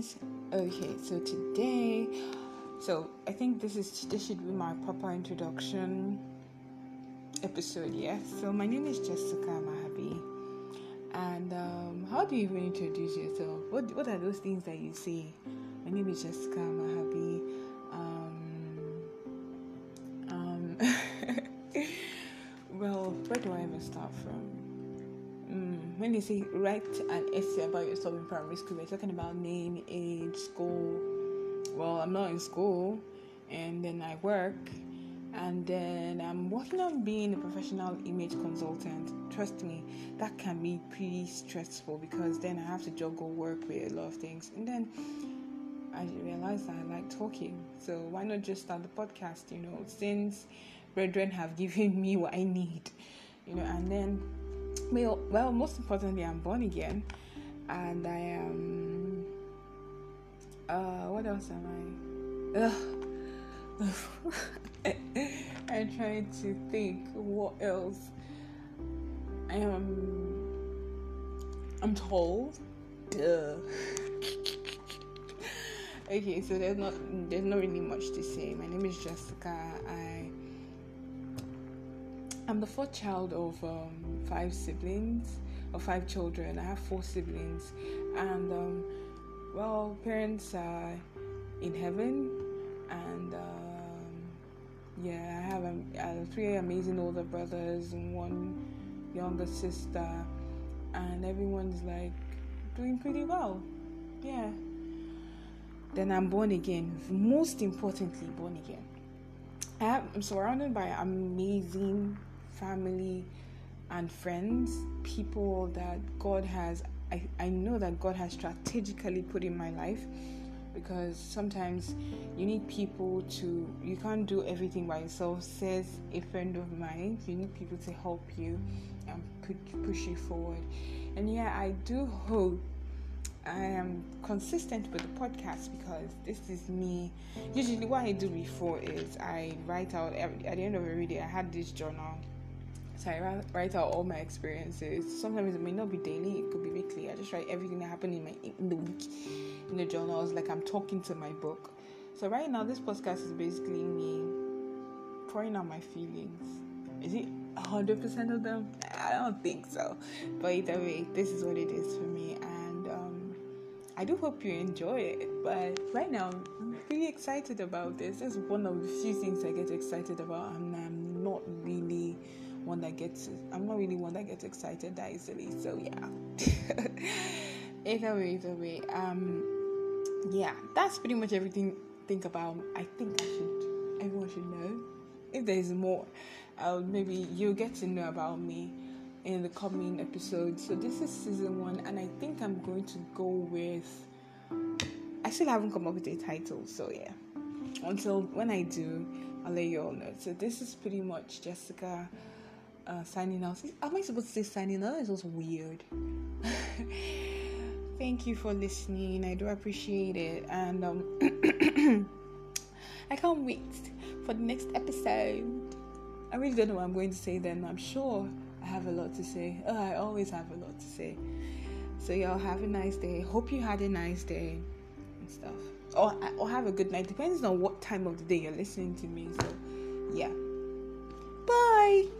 guys. Okay, so today, so I think this is this should be my proper introduction episode. Yeah. So my name is Jessica Mahabi, and um, how do you even introduce yourself? What What are those things that you say? My name is Jessica Mahabi. Um, um, well, where do I even start from? Mm, when they say write an essay about yourself in primary school, we're talking about name, age, school. Well, I'm not in school, and then I work, and then I'm working on being a professional image consultant. Trust me, that can be pretty stressful because then I have to juggle work with a lot of things, and then I realized I like talking. So why not just start the podcast? You know, since brethren have given me what I need, you know, and then well, well, most importantly, I'm born again, and I am. Uh, what else am I? I'm trying to think what else. I am. I'm told. Duh. okay, so there's not there's not really much to say. My name is Jessica. I I'm the fourth child of um, five siblings, or five children. I have four siblings, and um, well, parents are in heaven, and um, yeah, I have um, three amazing older brothers and one younger sister, and everyone's like doing pretty well. Yeah. Then I'm born again. Most importantly, born again. I I'm surrounded by amazing family and friends, people that God has, I, I know that God has strategically put in my life because sometimes you need people to, you can't do everything by yourself, says a friend of mine. You need people to help you and push you forward. And yeah, I do hope I am consistent with the podcast because this is me. Usually, what I do before is I write out every, at the end of every day. I had this journal so I write out all my experiences. Sometimes it may not be daily; it could be weekly. I just write everything that happened in my in the week in the journals, like I'm talking to my book. So right now, this podcast is basically me pouring out my feelings. Is it hundred percent of them? I don't think so. But either way, this is what it is for me, and um, I do hope you enjoy it. But right now, I'm really excited about this. It's one of the few things I get excited about, and I'm not really one that gets I'm not really one that gets excited that easily. So yeah. either way, either way. Um yeah, that's pretty much everything think about I think I should everyone should know. If there's more, uh, maybe you'll get to know about me in the coming episodes. So this is season one and I think I'm going to go with I still haven't come up with a title, so yeah. Until when I do, I'll let you all know. So this is pretty much Jessica uh, signing out. Am I supposed to say signing out? It's also weird. Thank you for listening. I do appreciate it, and um, I can't wait for the next episode. I really don't know what I'm going to say then. I'm sure I have a lot to say. Oh, I always have a lot to say. So y'all have a nice day. Hope you had a nice day and stuff. Or or have a good night. Depends on what time of the day you're listening to me. So yeah. Bye.